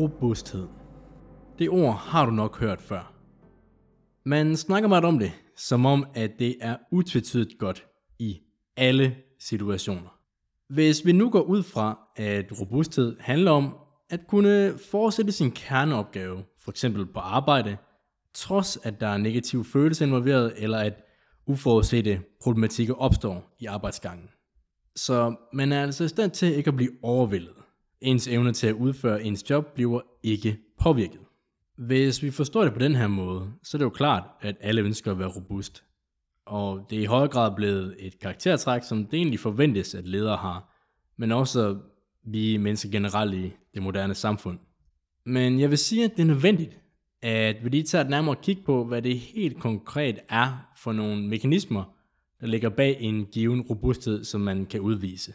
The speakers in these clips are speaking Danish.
Robusthed. Det ord har du nok hørt før. Man snakker meget om det, som om at det er utvetydigt godt i alle situationer. Hvis vi nu går ud fra, at robusthed handler om at kunne fortsætte sin kerneopgave, for eksempel på arbejde, trods at der er negative følelser involveret, eller at uforudsete problematikker opstår i arbejdsgangen. Så man er altså i stand til ikke at blive overvældet. Ens evne til at udføre ens job bliver ikke påvirket. Hvis vi forstår det på den her måde, så er det jo klart, at alle ønsker at være robust. Og det er i høj grad blevet et karaktertræk, som det egentlig forventes, at ledere har, men også vi mennesker generelt i det moderne samfund. Men jeg vil sige, at det er nødvendigt, at vi lige tager et nærmere kig på, hvad det helt konkret er for nogle mekanismer, der ligger bag en given robusthed, som man kan udvise.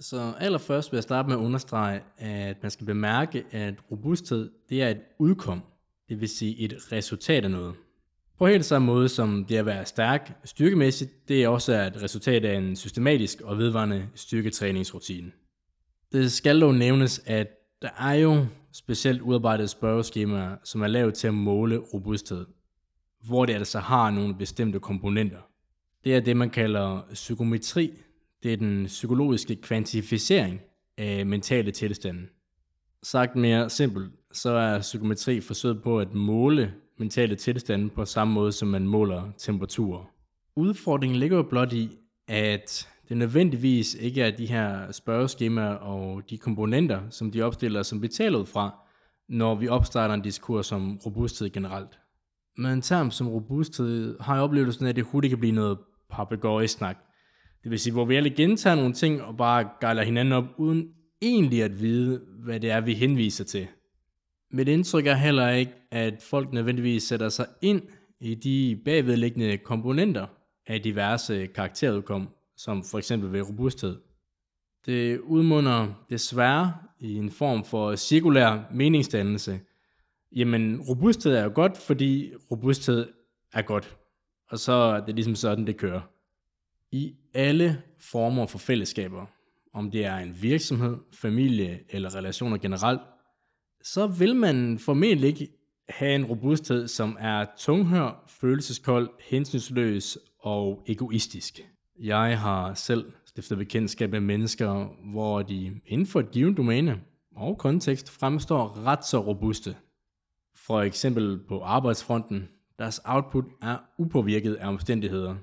Så allerførst vil jeg starte med at understrege, at man skal bemærke, at robusthed det er et udkom, det vil sige et resultat af noget. På helt samme måde som det at være stærk styrkemæssigt, det er også et resultat af en systematisk og vedvarende styrketræningsrutine. Det skal dog nævnes, at der er jo specielt udarbejdede spørgeskemaer, som er lavet til at måle robusthed, hvor det altså har nogle bestemte komponenter. Det er det, man kalder psykometri. Det er den psykologiske kvantificering af mentale tilstande. Sagt mere simpelt, så er psykometri forsøget på at måle mentale tilstande på samme måde, som man måler temperaturer. Udfordringen ligger jo blot i, at det nødvendigvis ikke er de her spørgeskemaer og de komponenter, som de opstiller, som vi taler ud fra, når vi opstarter en diskurs om robusthed generelt. Men en term som robusthed har jeg oplevelsen af, at det hurtigt kan blive noget papegøjesnak. Det vil sige, hvor vi alle gentager nogle ting og bare gejler hinanden op, uden egentlig at vide, hvad det er, vi henviser til. Mit indtryk er heller ikke, at folk nødvendigvis sætter sig ind i de bagvedliggende komponenter af diverse karakterudkom, som for eksempel ved robusthed. Det udmunder desværre i en form for cirkulær meningsdannelse. Jamen, robusthed er jo godt, fordi robusthed er godt. Og så er det ligesom sådan, det kører. I alle former for fællesskaber, om det er en virksomhed, familie eller relationer generelt, så vil man formentlig ikke have en robusthed, som er tunghør, følelseskold, hensynsløs og egoistisk. Jeg har selv stiftet bekendtskab med mennesker, hvor de inden for et givet domæne og kontekst fremstår ret så robuste. For eksempel på arbejdsfronten, deres output er upåvirket af omstændigheder.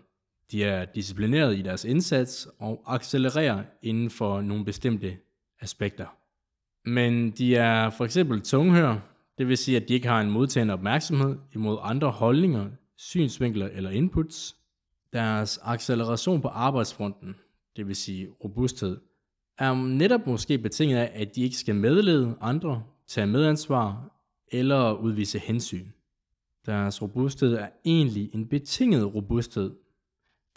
De er disciplineret i deres indsats og accelererer inden for nogle bestemte aspekter. Men de er for eksempel tunghør, det vil sige, at de ikke har en modtagende opmærksomhed imod andre holdninger, synsvinkler eller inputs – deres acceleration på arbejdsfronten, det vil sige robusthed, er netop måske betinget af, at de ikke skal medlede andre, tage medansvar eller udvise hensyn. Deres robusthed er egentlig en betinget robusthed.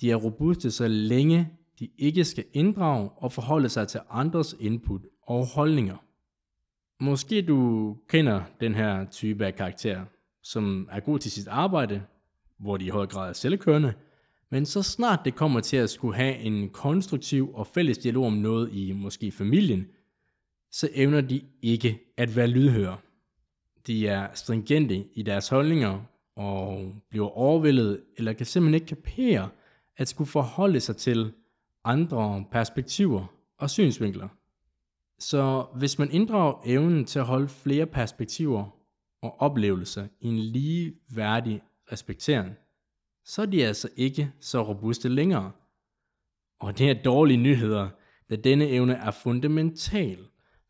De er robuste så længe de ikke skal inddrage og forholde sig til andres input og holdninger. Måske du kender den her type af karakter, som er god til sit arbejde, hvor de i høj grad er selvkørende, men så snart det kommer til at skulle have en konstruktiv og fælles dialog om noget i måske familien, så evner de ikke at være lydhøre. De er stringente i deres holdninger og bliver overvældet eller kan simpelthen ikke kapere at skulle forholde sig til andre perspektiver og synsvinkler. Så hvis man inddrager evnen til at holde flere perspektiver og oplevelser i en ligeværdig respektering, så er de altså ikke så robuste længere. Og det er dårlige nyheder, da denne evne er fundamental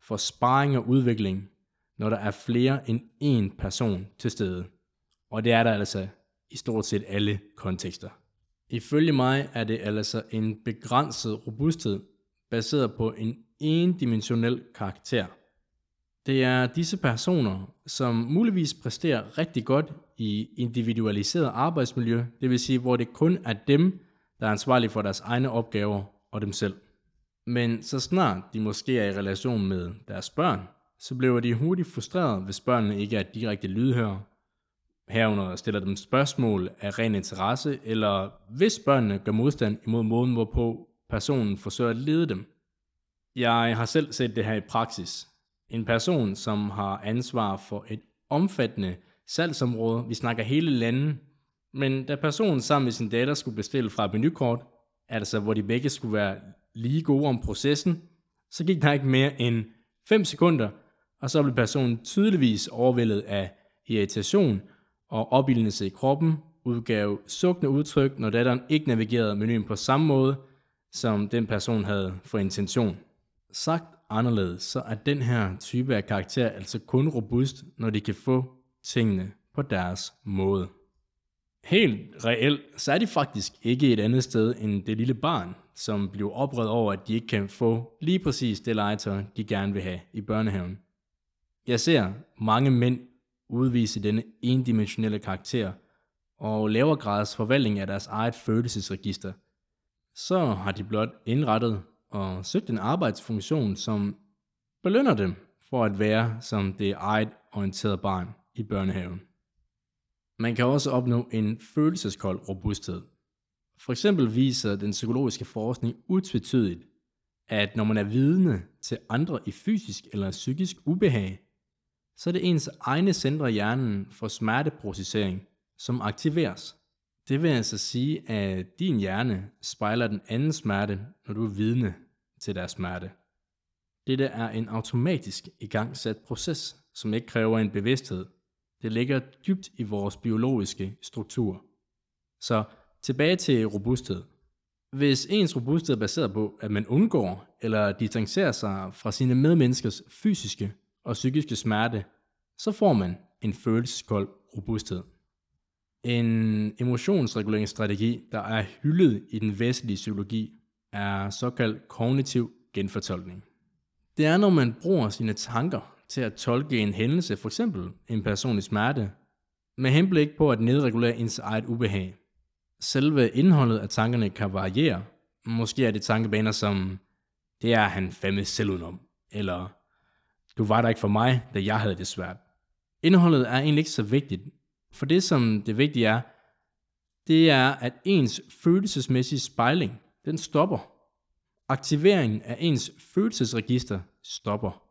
for sparring og udvikling, når der er flere end én person til stede. Og det er der altså i stort set alle kontekster. Ifølge mig er det altså en begrænset robusthed, baseret på en endimensionel karakter – det er disse personer, som muligvis præsterer rigtig godt i individualiseret arbejdsmiljø, det vil sige, hvor det kun er dem, der er ansvarlige for deres egne opgaver og dem selv. Men så snart de måske er i relation med deres børn, så bliver de hurtigt frustreret, hvis børnene ikke er direkte lydhøre, herunder stiller dem spørgsmål af ren interesse, eller hvis børnene gør modstand imod måden, hvorpå personen forsøger at lede dem. Jeg har selv set det her i praksis, En person, som har ansvar for et omfattende salgsområde, vi snakker hele landet, men da personen sammen med sin datter skulle bestille fra et menukort, altså hvor de begge skulle være lige gode om processen, så gik der ikke mere end 5 sekunder, og så blev personen tydeligvis overvældet af irritation og opildnelse i kroppen, udgav sukkende udtryk, når datteren ikke navigerede menuen på samme måde, som den person havde for intention. Sagt anderledes, så er den her type af karakter altså kun robust, når de kan få tingene på deres måde. Helt reelt, så er de faktisk ikke et andet sted end det lille barn, som bliver oprevet over, at de ikke kan få lige præcis det legetøj, de gerne vil have i børnehaven. Jeg ser mange mænd udvise denne endimensionelle karakter og lavere grads forvaltning af deres eget følelsesregister. Så har de blot indrettet og søgt en arbejdsfunktion, som belønner dem for at være som det eget orienterede barn i børnehaven. Man kan også opnå en følelseskold robusthed. For eksempel viser den psykologiske forskning utvetydigt, at når man er vidne til andre i fysisk eller psykisk ubehag, så er det ens egne centre i hjernen for smerteprocessering, som aktiveres. Det vil altså sige, at din hjerne spejler den anden smerte, når du er vidne til deres smerte. Dette er en automatisk igangsat proces, som ikke kræver en bevidsthed. Det ligger dybt i vores biologiske struktur. Så tilbage til robusthed. Hvis ens robusthed er baseret på, at man undgår eller distancerer sig fra sine medmenneskers fysiske og psykiske smerte, så får man en følelseskold robusthed. En emotionsreguleringsstrategi, der er hyldet i den vestlige psykologi, er såkaldt kognitiv genfortolkning. Det er, når man bruger sine tanker til at tolke en hændelse, f.eks. en personlig smerte, med henblik på at nedregulere ens eget ubehag. Selve indholdet af tankerne kan variere. Måske er det tankebaner som, det er han fandme selv udenom, eller du var der ikke for mig, da jeg havde det svært. Indholdet er egentlig ikke så vigtigt, for det som det vigtige er, det er, at ens følelsesmæssige spejling, den stopper. Aktiveringen af ens følelsesregister stopper.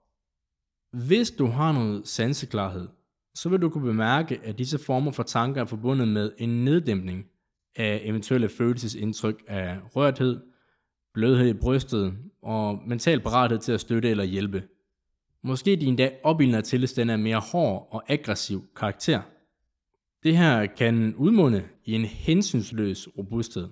Hvis du har noget sanseklarhed, så vil du kunne bemærke, at disse former for tanker er forbundet med en neddæmpning af eventuelle følelsesindtryk af rørthed, blødhed i brystet og mental parathed til at støtte eller hjælpe. Måske din dag opildner tilstand af mere hård og aggressiv karakter. Det her kan udmunde i en hensynsløs robusthed.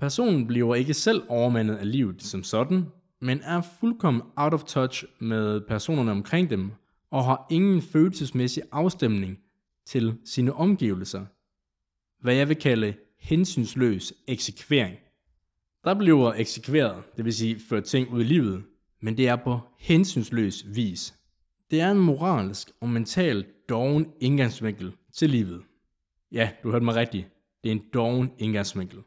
Personen bliver ikke selv overmandet af livet som sådan, men er fuldkommen out of touch med personerne omkring dem, og har ingen følelsesmæssig afstemning til sine omgivelser. Hvad jeg vil kalde hensynsløs eksekvering. Der bliver eksekveret, det vil sige ført ting ud i livet, men det er på hensynsløs vis. Det er en moralsk og mental doven indgangsvinkel til livet. Ja, du hørte mig rigtigt. Det er en doven indgangsvinkel.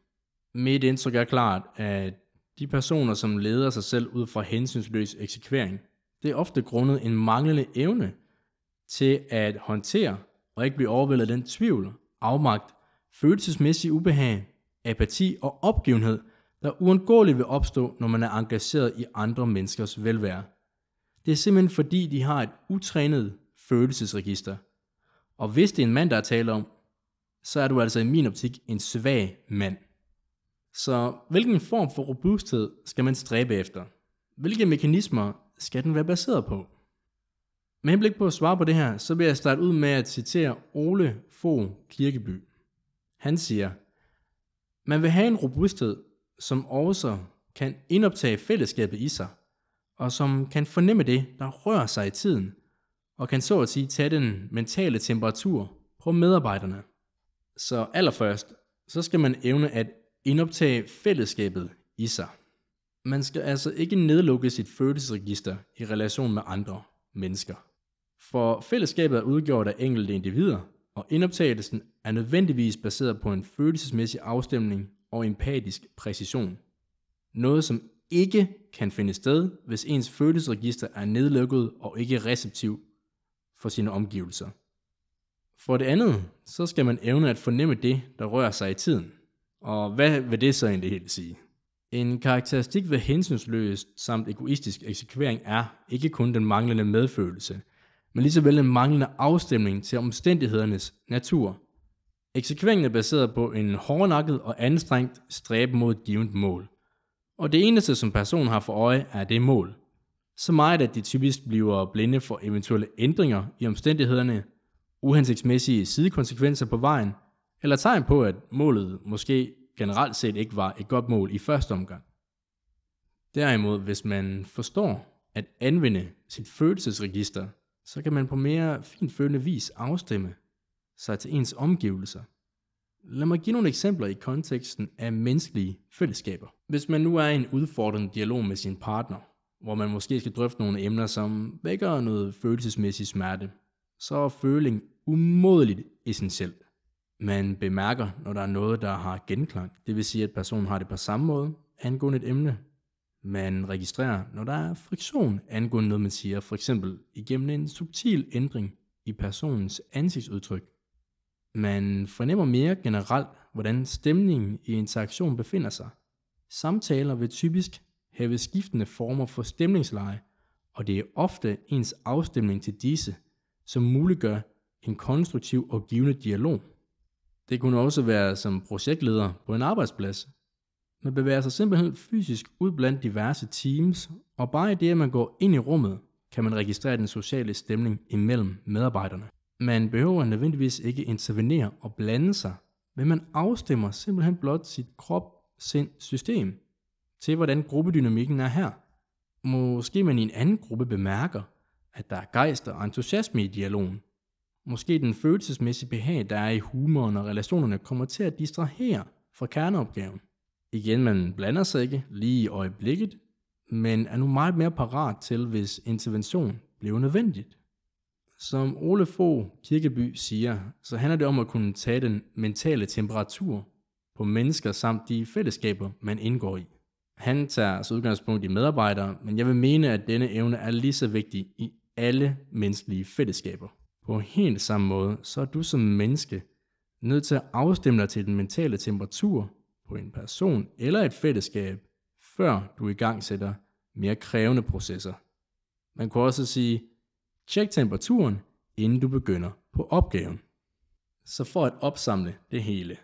Mit indtryk er klart, at de personer, som leder sig selv ud fra hensynsløs eksekvering, det er ofte grundet en manglende evne til at håndtere og ikke blive overvældet af den tvivl, afmagt, følelsesmæssig ubehag, apati og opgivenhed, der uundgåeligt vil opstå, når man er engageret i andre menneskers velvære. Det er simpelthen fordi, de har et utrænet følelsesregister. Og hvis det er en mand, der er tale om, så er du altså i min optik en svag mand. Så hvilken form for robusthed skal man stræbe efter? Hvilke mekanismer skal den være baseret på? Med henblik på at svare på det her, så vil jeg starte ud med at citere Ole Fogh Kirkeby. Han siger, man vil have en robusthed, som også kan indoptage fællesskabet i sig, og som kan fornemme det, der rører sig i tiden, og kan så at sige tage den mentale temperatur på medarbejderne. Så allerførst, så skal man evne at indoptage fællesskabet i sig. Man skal altså ikke nedlukke sit følelsesregister i relation med andre mennesker. For fællesskabet er udgjort af enkelte individer, og indoptagelsen er nødvendigvis baseret på en følelsesmæssig afstemning og empatisk præcision. Noget som ikke kan finde sted, hvis ens følelsesregister er nedlukket og ikke receptiv for sine omgivelser. For det andet, så skal man evne at fornemme det, der rører sig i tiden. Og hvad vil det så egentlig helt sige? En karakteristik ved hensynsløs samt egoistisk eksekvering er ikke kun den manglende medfølelse, men lige så vel en manglende afstemning til omstændighedernes natur. Eksekveringen er baseret på en hårdnakket og anstrengt stræbe mod et givet mål. Og det eneste, som personen har for øje, er det mål. Så meget, at de typisk bliver blinde for eventuelle ændringer i omstændighederne, uhensigtsmæssige sidekonsekvenser på vejen, eller tegn på, at målet måske generelt set ikke var et godt mål i første omgang. Derimod, hvis man forstår at anvende sit følelsesregister, så kan man på mere finfølende vis afstemme sig til ens omgivelser. Lad mig give nogle eksempler i konteksten af menneskelige fællesskaber. Hvis man nu er i en udfordrende dialog med sin partner, hvor man måske skal drøfte nogle emner, som vækker noget følelsesmæssig smerte, så er føling umådeligt essentielt. Man bemærker, når der er noget, der har genklang, det vil sige, at personen har det på samme måde angående et emne. Man registrerer, når der er friktion angående noget, man siger, for eksempel igennem en subtil ændring i personens ansigtsudtryk. Man fornemmer mere generelt, hvordan stemningen i interaktion befinder sig. Samtaler vil typisk have skiftende former for stemningsleje, og det er ofte ens afstemning til disse, som muliggør en konstruktiv og givende dialog. Det kunne også være som projektleder på en arbejdsplads. Man bevæger sig simpelthen fysisk ud blandt diverse teams, og bare i det, at man går ind i rummet, kan man registrere den sociale stemning imellem medarbejderne. Man behøver nødvendigvis ikke intervenere og blande sig, men man afstemmer simpelthen blot sit krop, sind, system til, hvordan gruppedynamikken er her. Måske man i en anden gruppe bemærker, at der er gejst og entusiasme i dialogen, Måske den følelsesmæssige behag, der er i humoren og relationerne, kommer til at distrahere fra kerneopgaven. Igen, man blander sig ikke lige i øjeblikket, men er nu meget mere parat til, hvis intervention bliver nødvendigt. Som Ole Fogh Kirkeby siger, så handler det om at kunne tage den mentale temperatur på mennesker samt de fællesskaber, man indgår i. Han tager altså udgangspunkt i medarbejdere, men jeg vil mene, at denne evne er lige så vigtig i alle menneskelige fællesskaber. På helt samme måde, så er du som menneske nødt til at afstemme dig til den mentale temperatur på en person eller et fællesskab, før du i gang sætter mere krævende processer. Man kunne også sige, tjek temperaturen, inden du begynder på opgaven. Så for at opsamle det hele.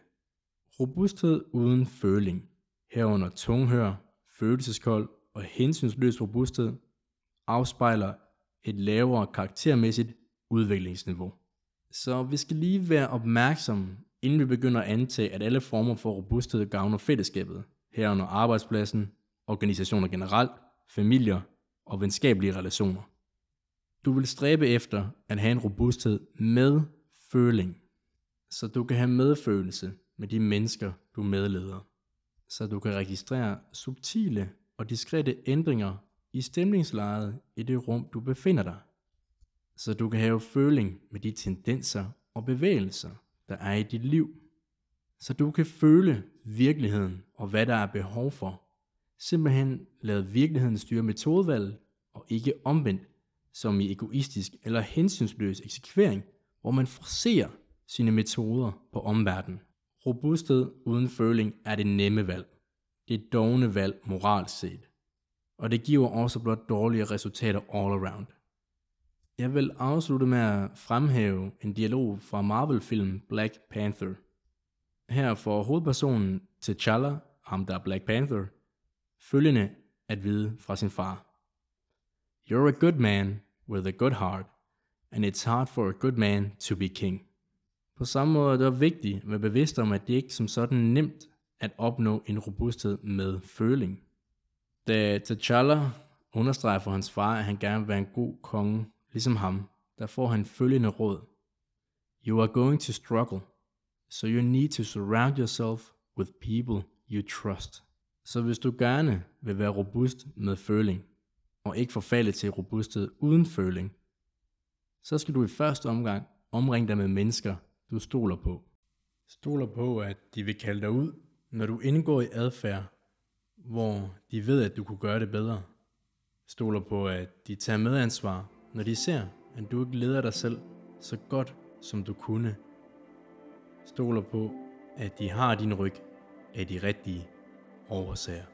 Robusthed uden føling, herunder tunghør, følelseskold og hensynsløs robusthed, afspejler et lavere karaktermæssigt udviklingsniveau. Så vi skal lige være opmærksomme, inden vi begynder at antage, at alle former for robusthed gavner fællesskabet, herunder arbejdspladsen, organisationer generelt, familier og venskabelige relationer. Du vil stræbe efter at have en robusthed med føling, så du kan have medfølelse med de mennesker, du medleder, så du kan registrere subtile og diskrete ændringer i stemningslejet i det rum, du befinder dig så du kan have føling med de tendenser og bevægelser, der er i dit liv. Så du kan føle virkeligheden og hvad der er behov for. Simpelthen lade virkeligheden styre metodevalget og ikke omvendt, som i egoistisk eller hensynsløs eksekvering, hvor man forser sine metoder på omverdenen. Robusthed uden føling er det nemme valg. Det dogne valg moralsk set. Og det giver også blot dårlige resultater all around. Jeg vil afslutte med at fremhæve en dialog fra Marvel-film Black Panther. Her får hovedpersonen T'Challa, ham der er Black Panther, følgende at vide fra sin far. You're a good man with a good heart, and it's hard for a good man to be king. På samme måde er det vigtigt at være bevidst om, at det ikke som sådan nemt at opnå en robusthed med føling. Da T'Challa understreger for hans far, at han gerne vil være en god konge, Ligesom ham, der får han følgende råd. You are going to struggle, so you need to surround yourself with people you trust. Så hvis du gerne vil være robust med føling, og ikke forfalde til robusthed uden føling, så skal du i første omgang omringe dig med mennesker, du stoler på. Stoler på, at de vil kalde dig ud, når du indgår i adfærd, hvor de ved, at du kunne gøre det bedre. Stoler på, at de tager medansvar når de ser, at du ikke leder dig selv så godt, som du kunne. Stoler på, at de har din ryg af de rigtige årsager.